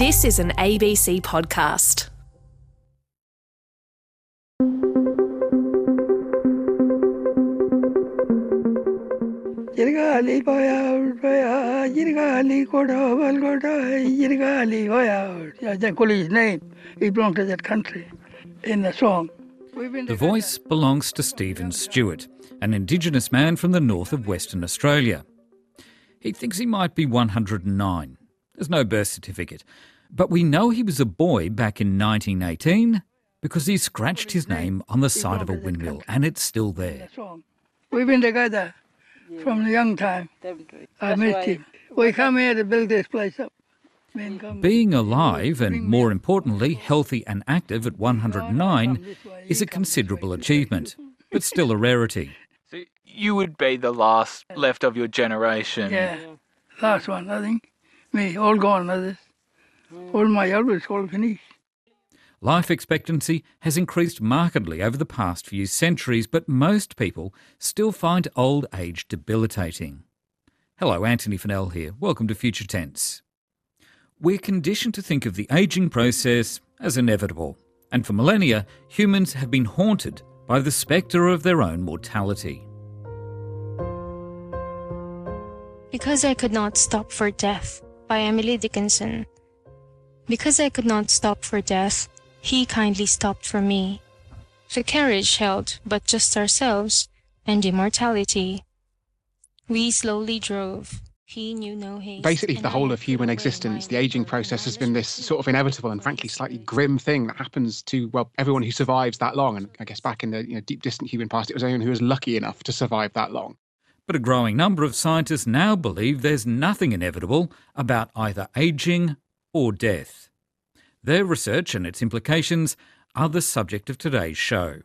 This is an ABC podcast. இருகாலி Poya இருகாலி கொடோவல் கொடோ இருகாலி Poya The Kuli's name, it belongs to that country in the song. The voice belongs to Stephen Stewart, an Indigenous man from the north of Western Australia. He thinks he might be 109. There's no birth certificate. But we know he was a boy back in 1918 because he scratched his name on the side of a windmill and it's still there. Song. We've been together from a young time. I met him. We come here to build this place up. Being alive and, more importantly, healthy and active at 109 is a considerable achievement, but still a rarity. So you would be the last left of your generation. Yeah. Last one, I think. Me, all gone, others. Hmm. All my elders all finished. Life expectancy has increased markedly over the past few centuries, but most people still find old age debilitating. Hello, Antony Funnell here. Welcome to Future Tense. We're conditioned to think of the ageing process as inevitable, and for millennia, humans have been haunted by the spectre of their own mortality. Because I Could Not Stop for Death by Emily Dickinson. Because I could not stop for death, he kindly stopped for me. The carriage held but just ourselves and immortality. We slowly drove. He knew no haste. basically for the whole of human existence, the aging process has been this sort of inevitable and frankly slightly grim thing that happens to well everyone who survives that long. And I guess back in the you know, deep distant human past, it was anyone who was lucky enough to survive that long. But a growing number of scientists now believe there's nothing inevitable about either ageing or death. Their research and its implications are the subject of today's show.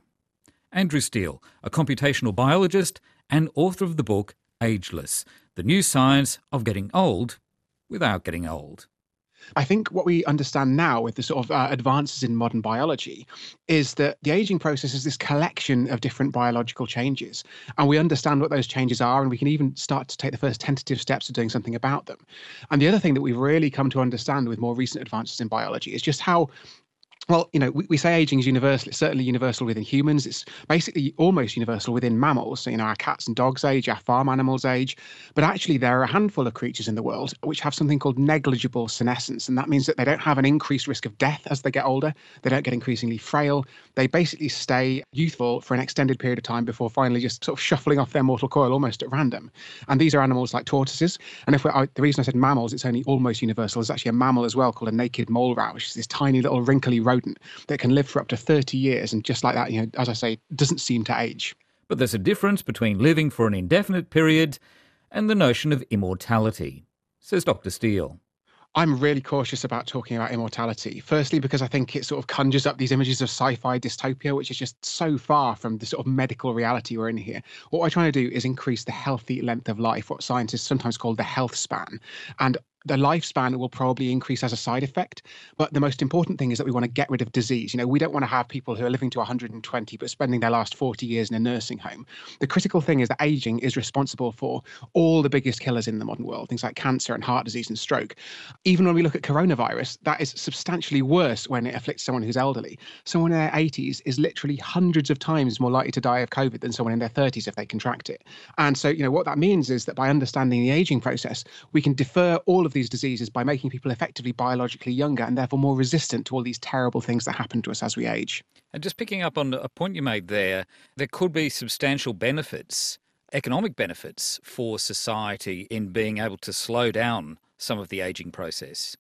Andrew Steele, a computational biologist and author of the book Ageless The New Science of Getting Old Without Getting Old. I think what we understand now with the sort of uh, advances in modern biology is that the aging process is this collection of different biological changes. And we understand what those changes are, and we can even start to take the first tentative steps of doing something about them. And the other thing that we've really come to understand with more recent advances in biology is just how well, you know, we, we say aging is universal. It's certainly universal within humans. It's basically almost universal within mammals. So, you know, our cats and dogs age, our farm animals age. But actually, there are a handful of creatures in the world which have something called negligible senescence. And that means that they don't have an increased risk of death as they get older. They don't get increasingly frail. They basically stay youthful for an extended period of time before finally just sort of shuffling off their mortal coil almost at random. And these are animals like tortoises. And if we're, the reason I said mammals, it's only almost universal. There's actually a mammal as well called a naked mole rat, which is this tiny little wrinkly rodent that can live for up to 30 years. And just like that, you know, as I say, doesn't seem to age. But there's a difference between living for an indefinite period and the notion of immortality, says Dr. Steele. I'm really cautious about talking about immortality. Firstly, because I think it sort of conjures up these images of sci fi dystopia, which is just so far from the sort of medical reality we're in here. What we're trying to do is increase the healthy length of life, what scientists sometimes call the health span. And the lifespan will probably increase as a side effect. But the most important thing is that we want to get rid of disease. You know, we don't want to have people who are living to 120 but spending their last 40 years in a nursing home. The critical thing is that aging is responsible for all the biggest killers in the modern world, things like cancer and heart disease and stroke. Even when we look at coronavirus, that is substantially worse when it afflicts someone who's elderly. Someone in their 80s is literally hundreds of times more likely to die of COVID than someone in their 30s if they contract it. And so, you know, what that means is that by understanding the aging process, we can defer all of these diseases by making people effectively biologically younger and therefore more resistant to all these terrible things that happen to us as we age. And just picking up on a point you made there, there could be substantial benefits, economic benefits for society in being able to slow down some of the aging process.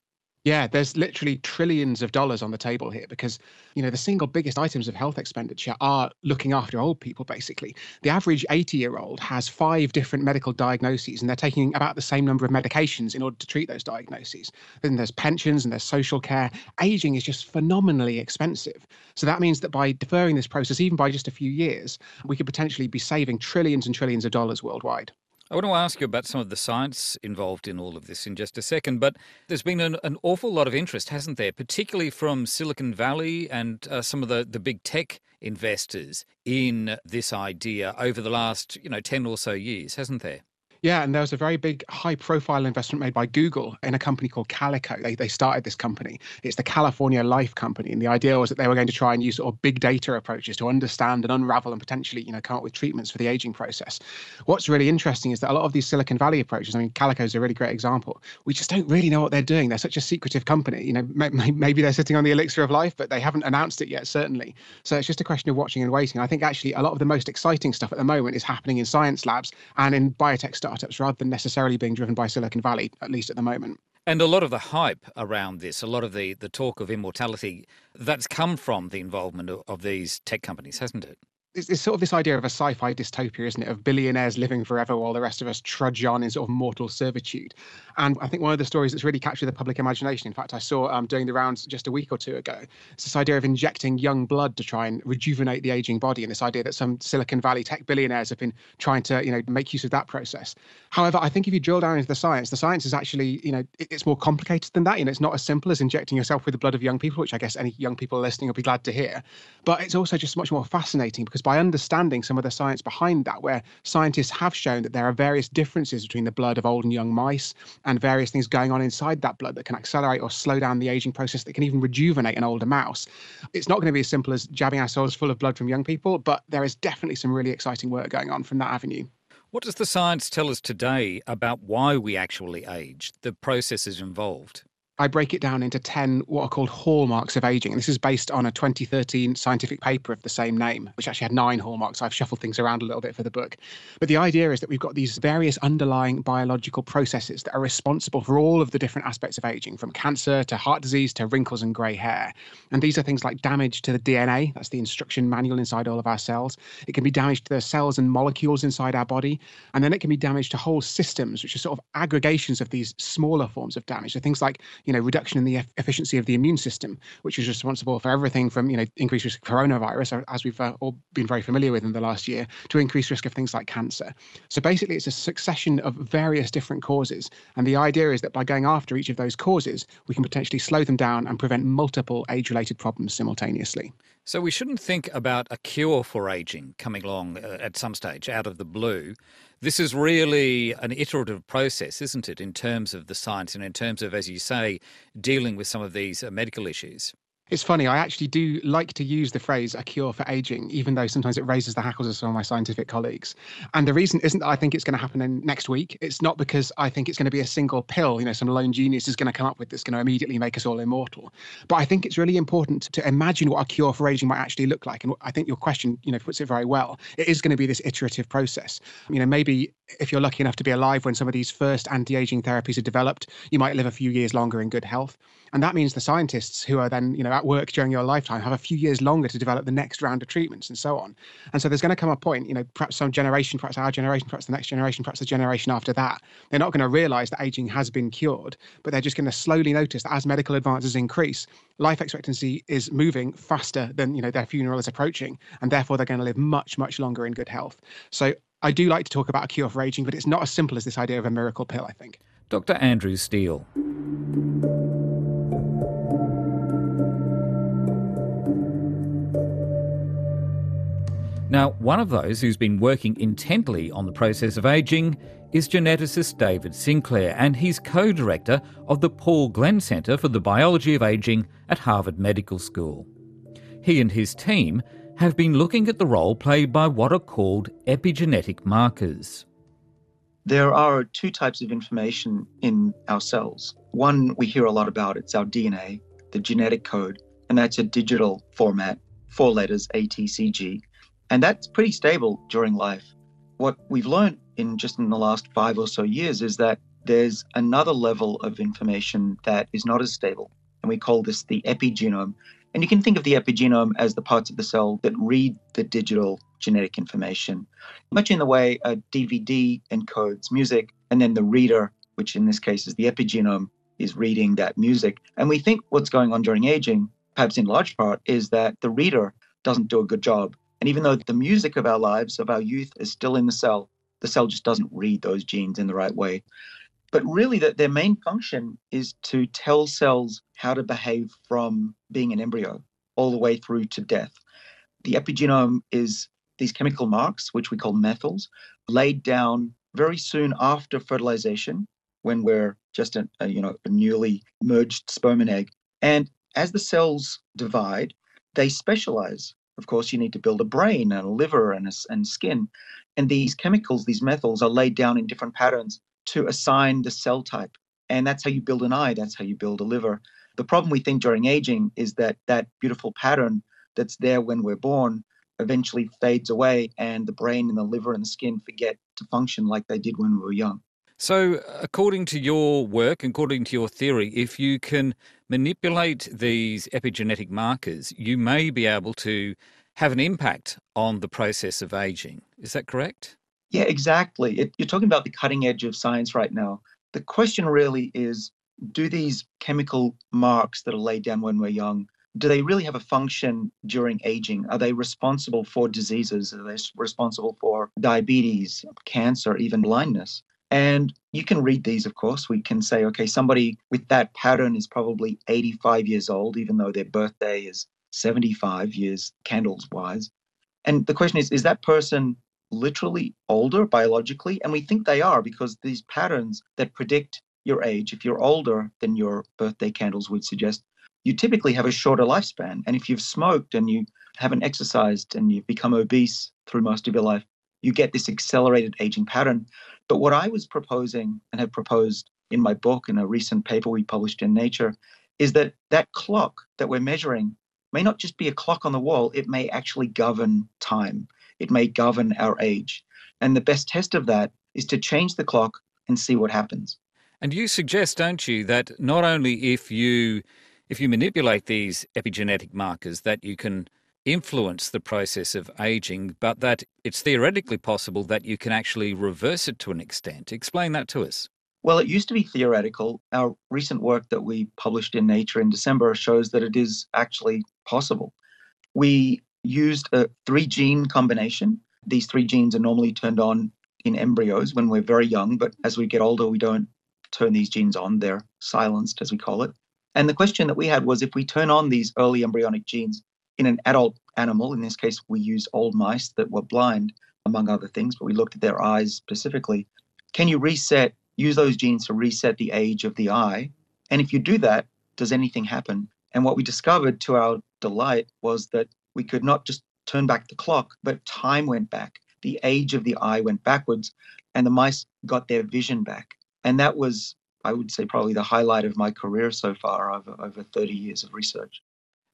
Yeah, there's literally trillions of dollars on the table here because, you know, the single biggest items of health expenditure are looking after old people, basically. The average 80 year old has five different medical diagnoses and they're taking about the same number of medications in order to treat those diagnoses. Then there's pensions and there's social care. Aging is just phenomenally expensive. So that means that by deferring this process, even by just a few years, we could potentially be saving trillions and trillions of dollars worldwide. I want to ask you about some of the science involved in all of this in just a second, but there's been an, an awful lot of interest, hasn't there, particularly from Silicon Valley and uh, some of the, the big tech investors in this idea over the last, you know, 10 or so years, hasn't there? Yeah, and there was a very big high profile investment made by Google in a company called Calico. They, they started this company. It's the California Life Company. And the idea was that they were going to try and use sort of big data approaches to understand and unravel and potentially, you know, come up with treatments for the aging process. What's really interesting is that a lot of these Silicon Valley approaches, I mean, Calico is a really great example. We just don't really know what they're doing. They're such a secretive company. You know, maybe they're sitting on the elixir of life, but they haven't announced it yet, certainly. So it's just a question of watching and waiting. I think actually a lot of the most exciting stuff at the moment is happening in science labs and in biotech startups rather than necessarily being driven by Silicon Valley, at least at the moment. And a lot of the hype around this, a lot of the, the talk of immortality, that's come from the involvement of, of these tech companies, hasn't it? It's, it's, sort of this idea of a sci-fi dystopia, isn't it? Of billionaires living forever while the rest of us trudge on in sort of mortal servitude. And I think one of the stories that's really captured the public imagination. In fact, I saw um, doing the rounds just a week or two ago. It's this idea of injecting young blood to try and rejuvenate the aging body, and this idea that some Silicon Valley tech billionaires have been trying to, you know, make use of that process. However, I think if you drill down into the science, the science is actually, you know, it's more complicated than that. You know, it's not as simple as injecting yourself with the blood of young people, which I guess any young people listening will be glad to hear. But it's also just much more fascinating because by understanding some of the science behind that, where scientists have shown that there are various differences between the blood of old and young mice and various things going on inside that blood that can accelerate or slow down the aging process that can even rejuvenate an older mouse. It's not going to be as simple as jabbing ourselves full of blood from young people, but there is definitely some really exciting work going on from that avenue. What does the science tell us today about why we actually age, the processes involved? I break it down into 10 what are called hallmarks of aging. And this is based on a 2013 scientific paper of the same name, which actually had nine hallmarks. I've shuffled things around a little bit for the book. But the idea is that we've got these various underlying biological processes that are responsible for all of the different aspects of aging, from cancer to heart disease to wrinkles and grey hair. And these are things like damage to the DNA, that's the instruction manual inside all of our cells. It can be damage to the cells and molecules inside our body. And then it can be damage to whole systems, which are sort of aggregations of these smaller forms of damage. So things like you know, reduction in the e- efficiency of the immune system, which is responsible for everything from, you know, increased risk of coronavirus, as we've uh, all been very familiar with in the last year, to increased risk of things like cancer. So basically, it's a succession of various different causes. And the idea is that by going after each of those causes, we can potentially slow them down and prevent multiple age related problems simultaneously. So we shouldn't think about a cure for aging coming along uh, at some stage out of the blue. This is really an iterative process, isn't it, in terms of the science and in terms of, as you say, dealing with some of these uh, medical issues? It's funny, I actually do like to use the phrase a cure for aging, even though sometimes it raises the hackles of some of my scientific colleagues. And the reason isn't that I think it's going to happen in next week. It's not because I think it's going to be a single pill, you know, some lone genius is going to come up with that's going to immediately make us all immortal. But I think it's really important to imagine what a cure for aging might actually look like. And I think your question, you know, puts it very well. It is going to be this iterative process. You know, maybe if you're lucky enough to be alive when some of these first anti-aging therapies are developed, you might live a few years longer in good health. And that means the scientists who are then, you know, at work during your lifetime have a few years longer to develop the next round of treatments and so on. And so there's going to come a point, you know, perhaps some generation, perhaps our generation, perhaps the next generation, perhaps the generation after that, they're not going to realize that aging has been cured, but they're just going to slowly notice that as medical advances increase, life expectancy is moving faster than, you know, their funeral is approaching, and therefore they're going to live much, much longer in good health. So I do like to talk about a cure for aging, but it's not as simple as this idea of a miracle pill, I think. Dr. Andrew Steele. Now, one of those who's been working intently on the process of ageing is geneticist David Sinclair, and he's co director of the Paul Glenn Center for the Biology of Aging at Harvard Medical School. He and his team have been looking at the role played by what are called epigenetic markers. There are two types of information in our cells. One we hear a lot about, it's our DNA, the genetic code, and that's a digital format, four letters ATCG. And that's pretty stable during life. What we've learned in just in the last five or so years is that there's another level of information that is not as stable. And we call this the epigenome. And you can think of the epigenome as the parts of the cell that read the digital genetic information, much in the way a DVD encodes music, and then the reader, which in this case is the epigenome, is reading that music. And we think what's going on during aging, perhaps in large part, is that the reader doesn't do a good job and even though the music of our lives, of our youth, is still in the cell, the cell just doesn't read those genes in the right way. But really, that their main function is to tell cells how to behave from being an embryo all the way through to death. The epigenome is these chemical marks, which we call methyls, laid down very soon after fertilization, when we're just a, a, you know a newly merged sperm and egg. And as the cells divide, they specialize. Of course, you need to build a brain and a liver and, a, and skin. And these chemicals, these methyls, are laid down in different patterns to assign the cell type. And that's how you build an eye, that's how you build a liver. The problem we think during aging is that that beautiful pattern that's there when we're born eventually fades away, and the brain and the liver and the skin forget to function like they did when we were young. So, according to your work, according to your theory, if you can manipulate these epigenetic markers, you may be able to have an impact on the process of aging. Is that correct? Yeah, exactly. It, you're talking about the cutting edge of science right now. The question really is do these chemical marks that are laid down when we're young do they really have a function during aging? Are they responsible for diseases? Are they responsible for diabetes, cancer, even blindness? And you can read these, of course. We can say, okay, somebody with that pattern is probably 85 years old, even though their birthday is 75 years candles wise. And the question is, is that person literally older biologically? And we think they are because these patterns that predict your age, if you're older than your birthday candles would suggest, you typically have a shorter lifespan. And if you've smoked and you haven't exercised and you've become obese through most of your life, you get this accelerated aging pattern. But what I was proposing and have proposed in my book in a recent paper we published in Nature is that that clock that we're measuring may not just be a clock on the wall, it may actually govern time. It may govern our age. And the best test of that is to change the clock and see what happens. And you suggest, don't you, that not only if you if you manipulate these epigenetic markers, that you can influence the process of aging, but that it's theoretically possible that you can actually reverse it to an extent. Explain that to us. Well, it used to be theoretical. Our recent work that we published in Nature in December shows that it is actually possible. We used a three gene combination. These three genes are normally turned on in embryos when we're very young, but as we get older, we don't turn these genes on. They're silenced, as we call it. And the question that we had was if we turn on these early embryonic genes in an adult animal, in this case, we used old mice that were blind, among other things, but we looked at their eyes specifically. Can you reset, use those genes to reset the age of the eye? And if you do that, does anything happen? And what we discovered to our delight was that we could not just turn back the clock, but time went back. The age of the eye went backwards, and the mice got their vision back. And that was I would say probably the highlight of my career so far over, over 30 years of research.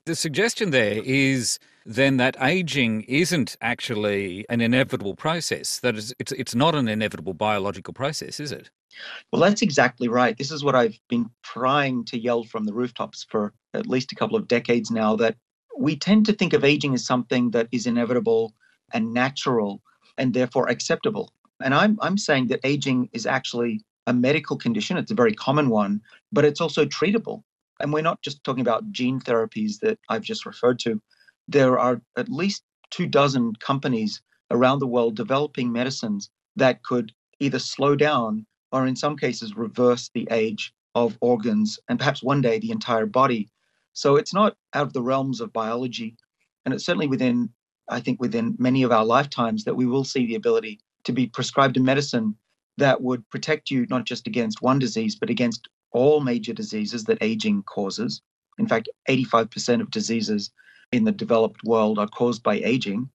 The suggestion there is then that aging isn't actually an inevitable process, that it's, it's, it's not an inevitable biological process, is it? Well, that's exactly right. This is what I've been trying to yell from the rooftops for at least a couple of decades now that we tend to think of aging as something that is inevitable and natural and therefore acceptable. And I'm, I'm saying that aging is actually a medical condition. It's a very common one, but it's also treatable. And we're not just talking about gene therapies that I've just referred to. There are at least two dozen companies around the world developing medicines that could either slow down or, in some cases, reverse the age of organs and perhaps one day the entire body. So it's not out of the realms of biology. And it's certainly within, I think, within many of our lifetimes that we will see the ability to be prescribed a medicine that would protect you not just against one disease, but against all major diseases that aging causes. In fact, 85% of diseases in the developed world are caused by aging.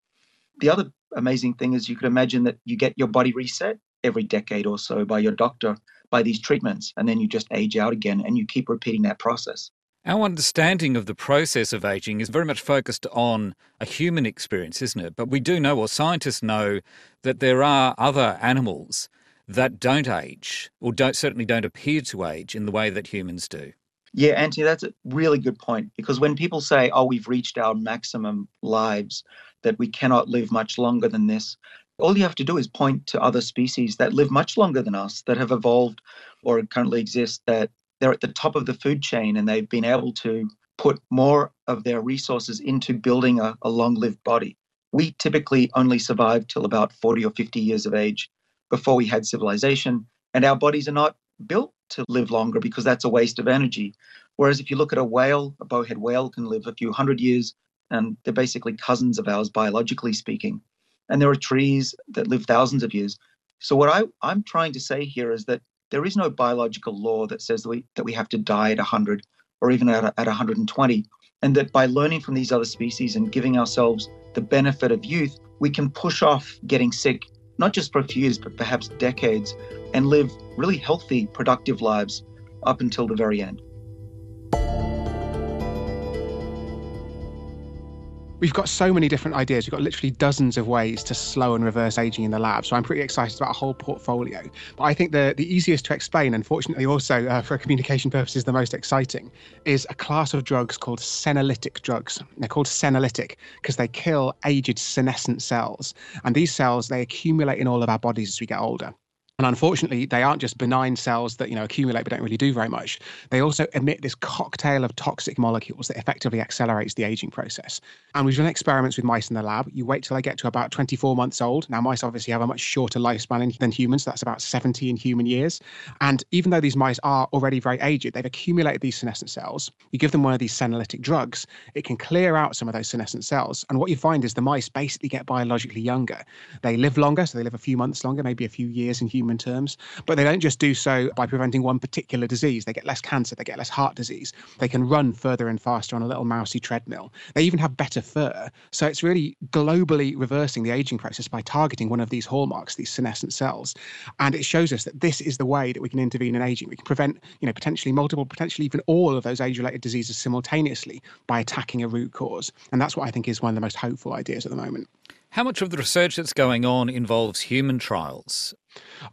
The other amazing thing is you could imagine that you get your body reset every decade or so by your doctor by these treatments, and then you just age out again and you keep repeating that process. Our understanding of the process of aging is very much focused on a human experience, isn't it? But we do know, or scientists know, that there are other animals that don't age or don't certainly don't appear to age in the way that humans do. Yeah, Antony, that's a really good point because when people say, oh, we've reached our maximum lives, that we cannot live much longer than this, all you have to do is point to other species that live much longer than us, that have evolved or currently exist, that they're at the top of the food chain and they've been able to put more of their resources into building a, a long lived body. We typically only survive till about 40 or 50 years of age before we had civilization. And our bodies are not built to live longer because that's a waste of energy. Whereas if you look at a whale, a bowhead whale can live a few hundred years, and they're basically cousins of ours, biologically speaking. And there are trees that live thousands of years. So what I, I'm trying to say here is that there is no biological law that says that we, that we have to die at 100 or even at, at 120. And that by learning from these other species and giving ourselves the benefit of youth, we can push off getting sick, not just for a few years, but perhaps decades, and live really healthy, productive lives up until the very end. We've got so many different ideas. We've got literally dozens of ways to slow and reverse aging in the lab. So I'm pretty excited about a whole portfolio. But I think the, the easiest to explain, unfortunately, also uh, for communication purposes, the most exciting, is a class of drugs called senolytic drugs. They're called senolytic because they kill aged senescent cells. And these cells, they accumulate in all of our bodies as we get older. And unfortunately, they aren't just benign cells that you know accumulate but don't really do very much. They also emit this cocktail of toxic molecules that effectively accelerates the aging process. And we've done experiments with mice in the lab. You wait till they get to about 24 months old. Now, mice obviously have a much shorter lifespan than humans. So that's about 70 in human years. And even though these mice are already very aged, they've accumulated these senescent cells. You give them one of these senolytic drugs, it can clear out some of those senescent cells. And what you find is the mice basically get biologically younger. They live longer, so they live a few months longer, maybe a few years in human human terms. But they don't just do so by preventing one particular disease. They get less cancer, they get less heart disease. They can run further and faster on a little mousy treadmill. They even have better fur. So it's really globally reversing the aging process by targeting one of these hallmarks, these senescent cells. And it shows us that this is the way that we can intervene in aging. We can prevent, you know, potentially multiple, potentially even all of those age-related diseases simultaneously by attacking a root cause. And that's what I think is one of the most hopeful ideas at the moment. How much of the research that's going on involves human trials?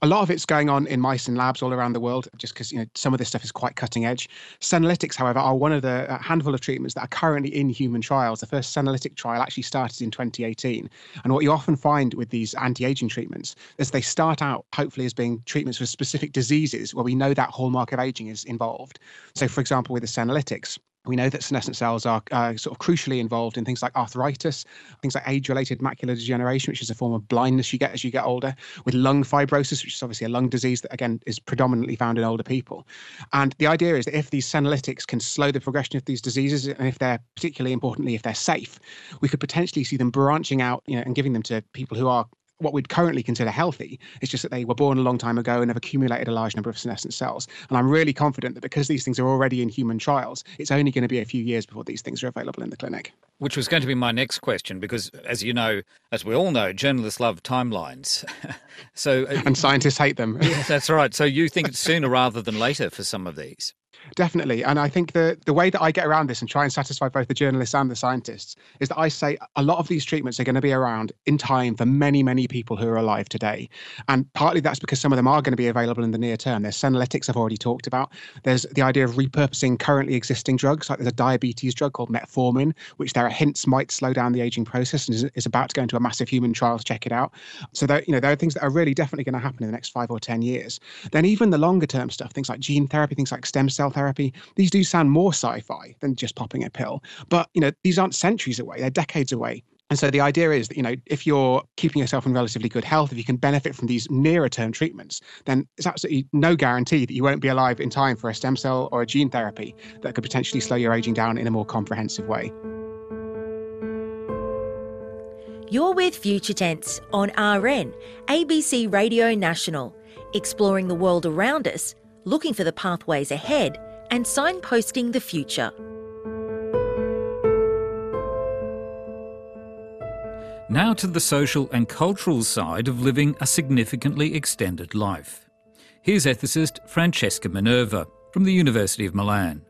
A lot of it's going on in mice and labs all around the world, just because you know some of this stuff is quite cutting edge. Senolytics, however, are one of the handful of treatments that are currently in human trials. The first senolytic trial actually started in 2018, and what you often find with these anti-aging treatments is they start out hopefully as being treatments for specific diseases where we know that hallmark of aging is involved. So, for example, with the senolytics, we know that senescent cells are uh, sort of crucially involved in things like arthritis, things like age related macular degeneration, which is a form of blindness you get as you get older, with lung fibrosis, which is obviously a lung disease that, again, is predominantly found in older people. And the idea is that if these senolytics can slow the progression of these diseases, and if they're particularly importantly, if they're safe, we could potentially see them branching out you know, and giving them to people who are what we'd currently consider healthy. It's just that they were born a long time ago and have accumulated a large number of senescent cells. And I'm really confident that because these things are already in human trials, it's only going to be a few years before these things are available in the clinic. Which was going to be my next question, because as you know, as we all know, journalists love timelines. so uh, and scientists hate them. yeah, that's right. So you think it's sooner rather than later for some of these? Definitely. And I think the, the way that I get around this and try and satisfy both the journalists and the scientists is that I say a lot of these treatments are going to be around in time for many, many people who are alive today. And partly that's because some of them are going to be available in the near term. There's senolytics I've already talked about. There's the idea of repurposing currently existing drugs, like there's a diabetes drug called metformin, which there are hints might slow down the aging process and is, is about to go into a massive human trial to check it out. So there, you know, there are things that are really definitely going to happen in the next five or 10 years. Then even the longer term stuff, things like gene therapy, things like stem cell therapy. These do sound more sci-fi than just popping a pill, but you know these aren't centuries away; they're decades away. And so the idea is that, you know, if you're keeping yourself in relatively good health, if you can benefit from these nearer term treatments, then it's absolutely no guarantee that you won't be alive in time for a stem cell or a gene therapy that could potentially slow your aging down in a more comprehensive way. You're with Future Tense on RN, ABC Radio National, exploring the world around us looking for the pathways ahead, and signposting the future. Now to the social and cultural side of living a significantly extended life. Here's ethicist Francesca Minerva from the University of Milan.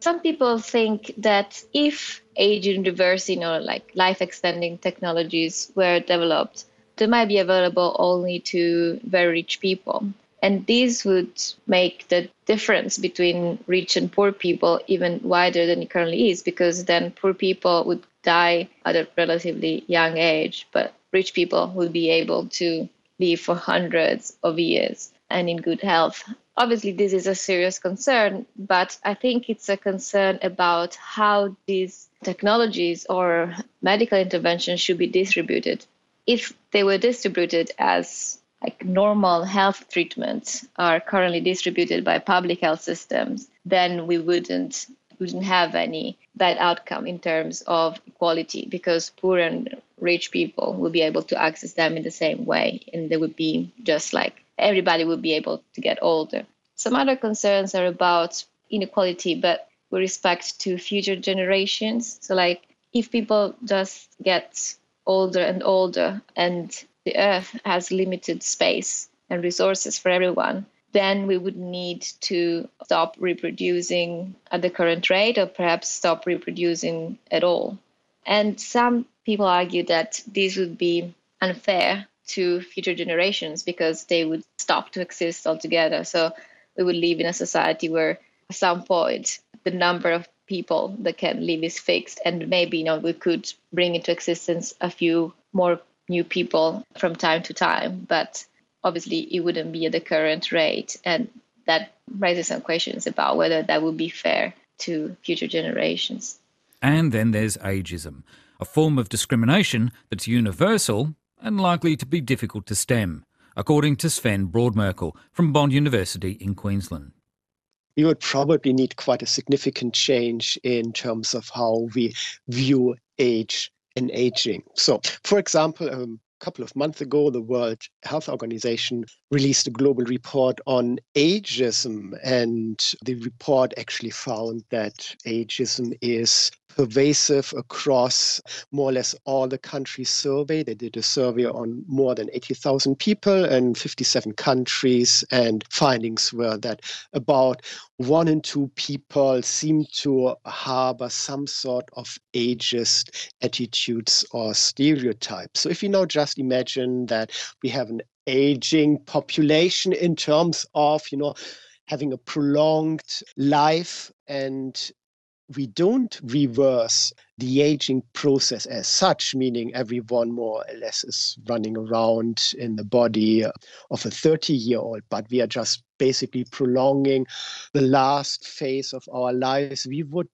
Some people think that if age reversing or like life extending technologies were developed, they might be available only to very rich people. And this would make the difference between rich and poor people even wider than it currently is, because then poor people would die at a relatively young age, but rich people would be able to live for hundreds of years and in good health. Obviously, this is a serious concern, but I think it's a concern about how these technologies or medical interventions should be distributed. If they were distributed as like normal health treatments are currently distributed by public health systems, then we wouldn't wouldn't have any bad outcome in terms of equality because poor and rich people will be able to access them in the same way and they would be just like everybody would be able to get older. Some other concerns are about inequality but with respect to future generations. So like if people just get older and older and the earth has limited space and resources for everyone then we would need to stop reproducing at the current rate or perhaps stop reproducing at all. And some people argue that this would be unfair to future generations because they would stop to exist altogether. So we would live in a society where at some point the number of people that can live is fixed and maybe you know we could bring into existence a few more new people from time to time but obviously it wouldn't be at the current rate. And that raises some questions about whether that would be fair to future generations. And then there's ageism, a form of discrimination that's universal and likely to be difficult to stem, according to Sven Brodmerkel from Bond University in Queensland. We would probably need quite a significant change in terms of how we view age and aging. So, for example, um, couple of months ago, the World Health Organization released a global report on ageism. And the report actually found that ageism is pervasive across more or less all the countries surveyed. They did a survey on more than 80,000 people in 57 countries, and findings were that about one in two people seem to harbor some sort of ageist attitudes or stereotypes. So if you now just imagine that we have an aging population in terms of, you know, having a prolonged life and we don't reverse the aging process as such, meaning everyone more or less is running around in the body of a 30 year old, but we are just basically prolonging the last phase of our lives, we would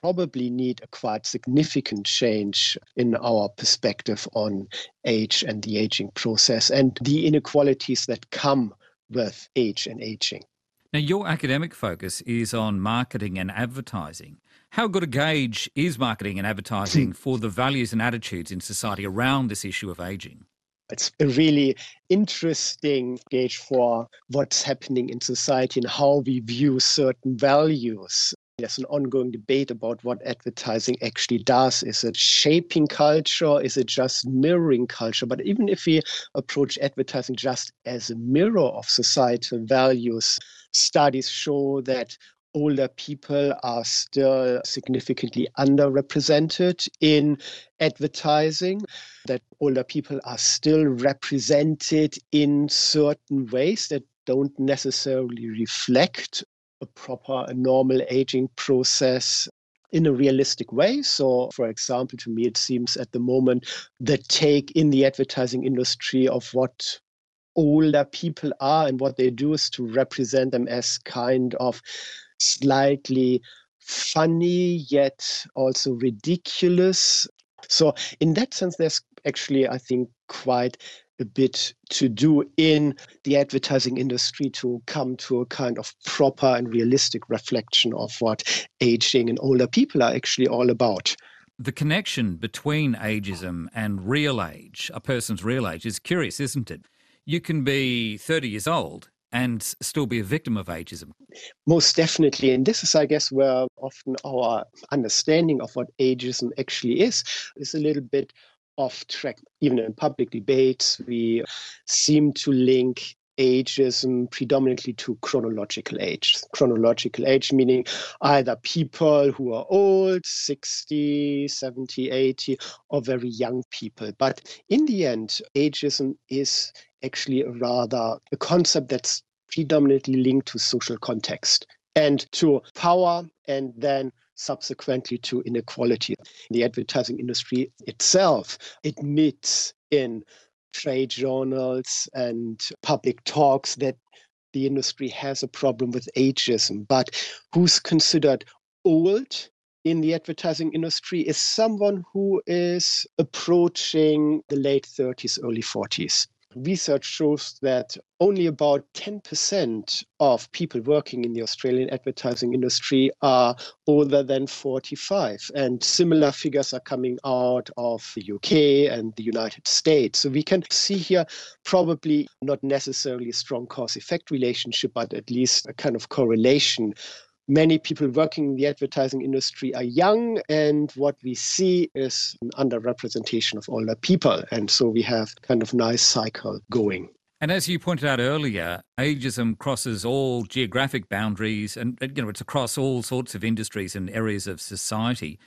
probably need a quite significant change in our perspective on age and the aging process and the inequalities that come with age and aging. Now, your academic focus is on marketing and advertising. How good a gauge is marketing and advertising for the values and attitudes in society around this issue of aging? It's a really interesting gauge for what's happening in society and how we view certain values. There's an ongoing debate about what advertising actually does. Is it shaping culture? Is it just mirroring culture? But even if we approach advertising just as a mirror of societal values, studies show that older people are still significantly underrepresented in advertising, that older people are still represented in certain ways that don't necessarily reflect a proper, a normal aging process in a realistic way. So, for example, to me, it seems at the moment the take in the advertising industry of what older people are and what they do is to represent them as kind of slightly funny yet also ridiculous. So, in that sense, there's actually, I think, quite a bit to do in the advertising industry to come to a kind of proper and realistic reflection of what aging and older people are actually all about. The connection between ageism and real age, a person's real age, is curious, isn't it? You can be 30 years old and still be a victim of ageism. Most definitely. And this is, I guess, where often our understanding of what ageism actually is is a little bit off track. Even in public debates, we seem to link ageism predominantly to chronological age. Chronological age meaning either people who are old, 60, 70, 80, or very young people. But in the end, ageism is actually a rather a concept that's predominantly linked to social context and to power and then subsequently to inequality. The advertising industry itself admits in trade journals and public talks that the industry has a problem with ageism. But who's considered old in the advertising industry is someone who is approaching the late 30s, early 40s. Research shows that only about 10% of people working in the Australian advertising industry are older than 45. And similar figures are coming out of the UK and the United States. So we can see here probably not necessarily a strong cause effect relationship, but at least a kind of correlation many people working in the advertising industry are young, and what we see is an underrepresentation of older people. And so we have kind of nice cycle going. And as you pointed out earlier, ageism crosses all geographic boundaries and you know it's across all sorts of industries and areas of society.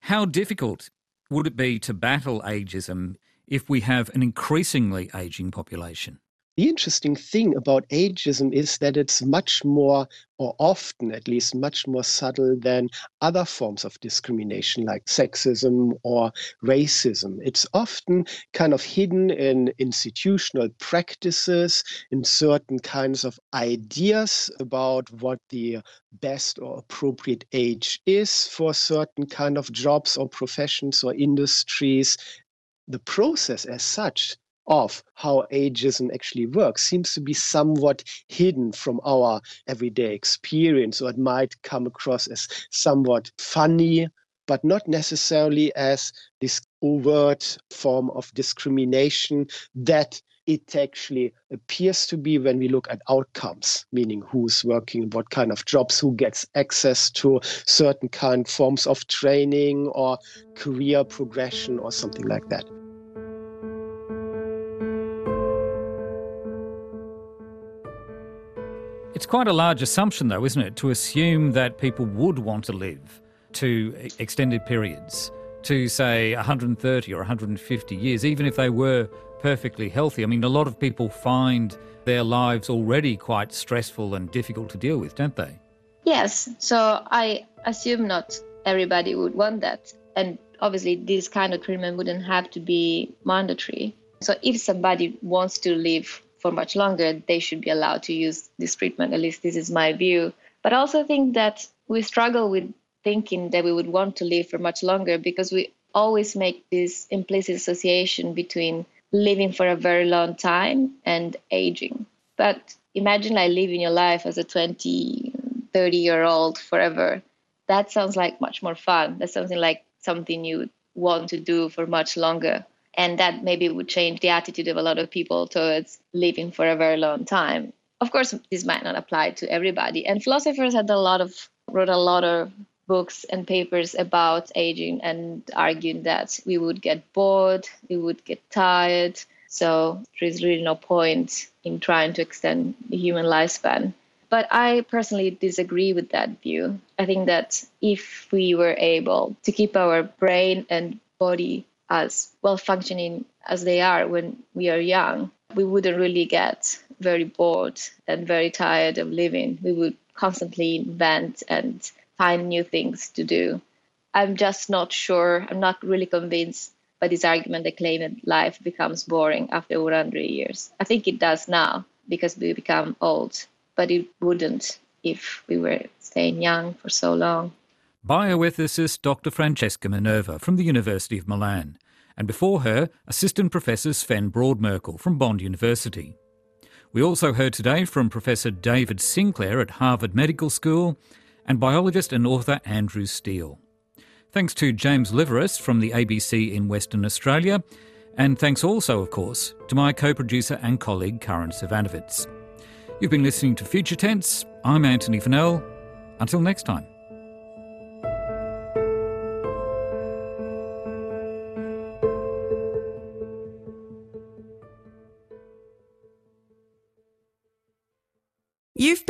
How difficult would it be to battle ageism if we have an increasingly aging population? The interesting thing about ageism is that it's much more, or often at least, much more subtle than other forms of discrimination like sexism or racism. It's often kind of hidden in institutional practices, in certain kinds of ideas about what the best or appropriate age is for certain kind of jobs or professions or industries. The process as such of how ageism actually works seems to be somewhat hidden from our everyday experience, or it might come across as somewhat funny, but not necessarily as this overt form of discrimination that it actually appears to be when we look at outcomes, meaning who's working, what kind of jobs, who gets access to certain kind forms of training or career progression or something like that. It's quite a large assumption, though, isn't it, to assume that people would want to live to extended periods, to say 130 or 150 years, even if they were perfectly healthy. I mean, a lot of people find their lives already quite stressful and difficult to deal with, don't they? Yes. So I assume not everybody would want that. And obviously, this kind of treatment wouldn't have to be mandatory. So if somebody wants to live for much longer, they should be allowed to use this treatment. At least this is my view. But I also think that we struggle with thinking that we would want to live for much longer because we always make this implicit association between living for a very long time and aging. But imagine like living your life as a 20, 30 year old forever. That sounds like much more fun. That's something like something you would want to do for much longer and that maybe would change the attitude of a lot of people towards living for a very long time. Of course this might not apply to everybody. And philosophers had a lot of wrote a lot of books and papers about aging and arguing that we would get bored we would get tired. So there's really no point in trying to extend the human lifespan. But I personally disagree with that view. I think that if we were able to keep our brain and body as well functioning as they are when we are young, we wouldn't really get very bored and very tired of living. We would constantly invent and find new things to do. I'm just not sure, I'm not really convinced by this argument that claim that life becomes boring after 100 years. I think it does now because we become old, but it wouldn't if we were staying young for so long bioethicist Dr. Francesca Minerva from the University of Milan, and before her, Assistant Professor Sven Brodmerkel from Bond University. We also heard today from Professor David Sinclair at Harvard Medical School and biologist and author Andrew Steele. Thanks to James Liveris from the ABC in Western Australia, and thanks also, of course, to my co producer and colleague Karin Zsivanovits. You've been listening to Future Tense. I'm Antony Funnell. Until next time.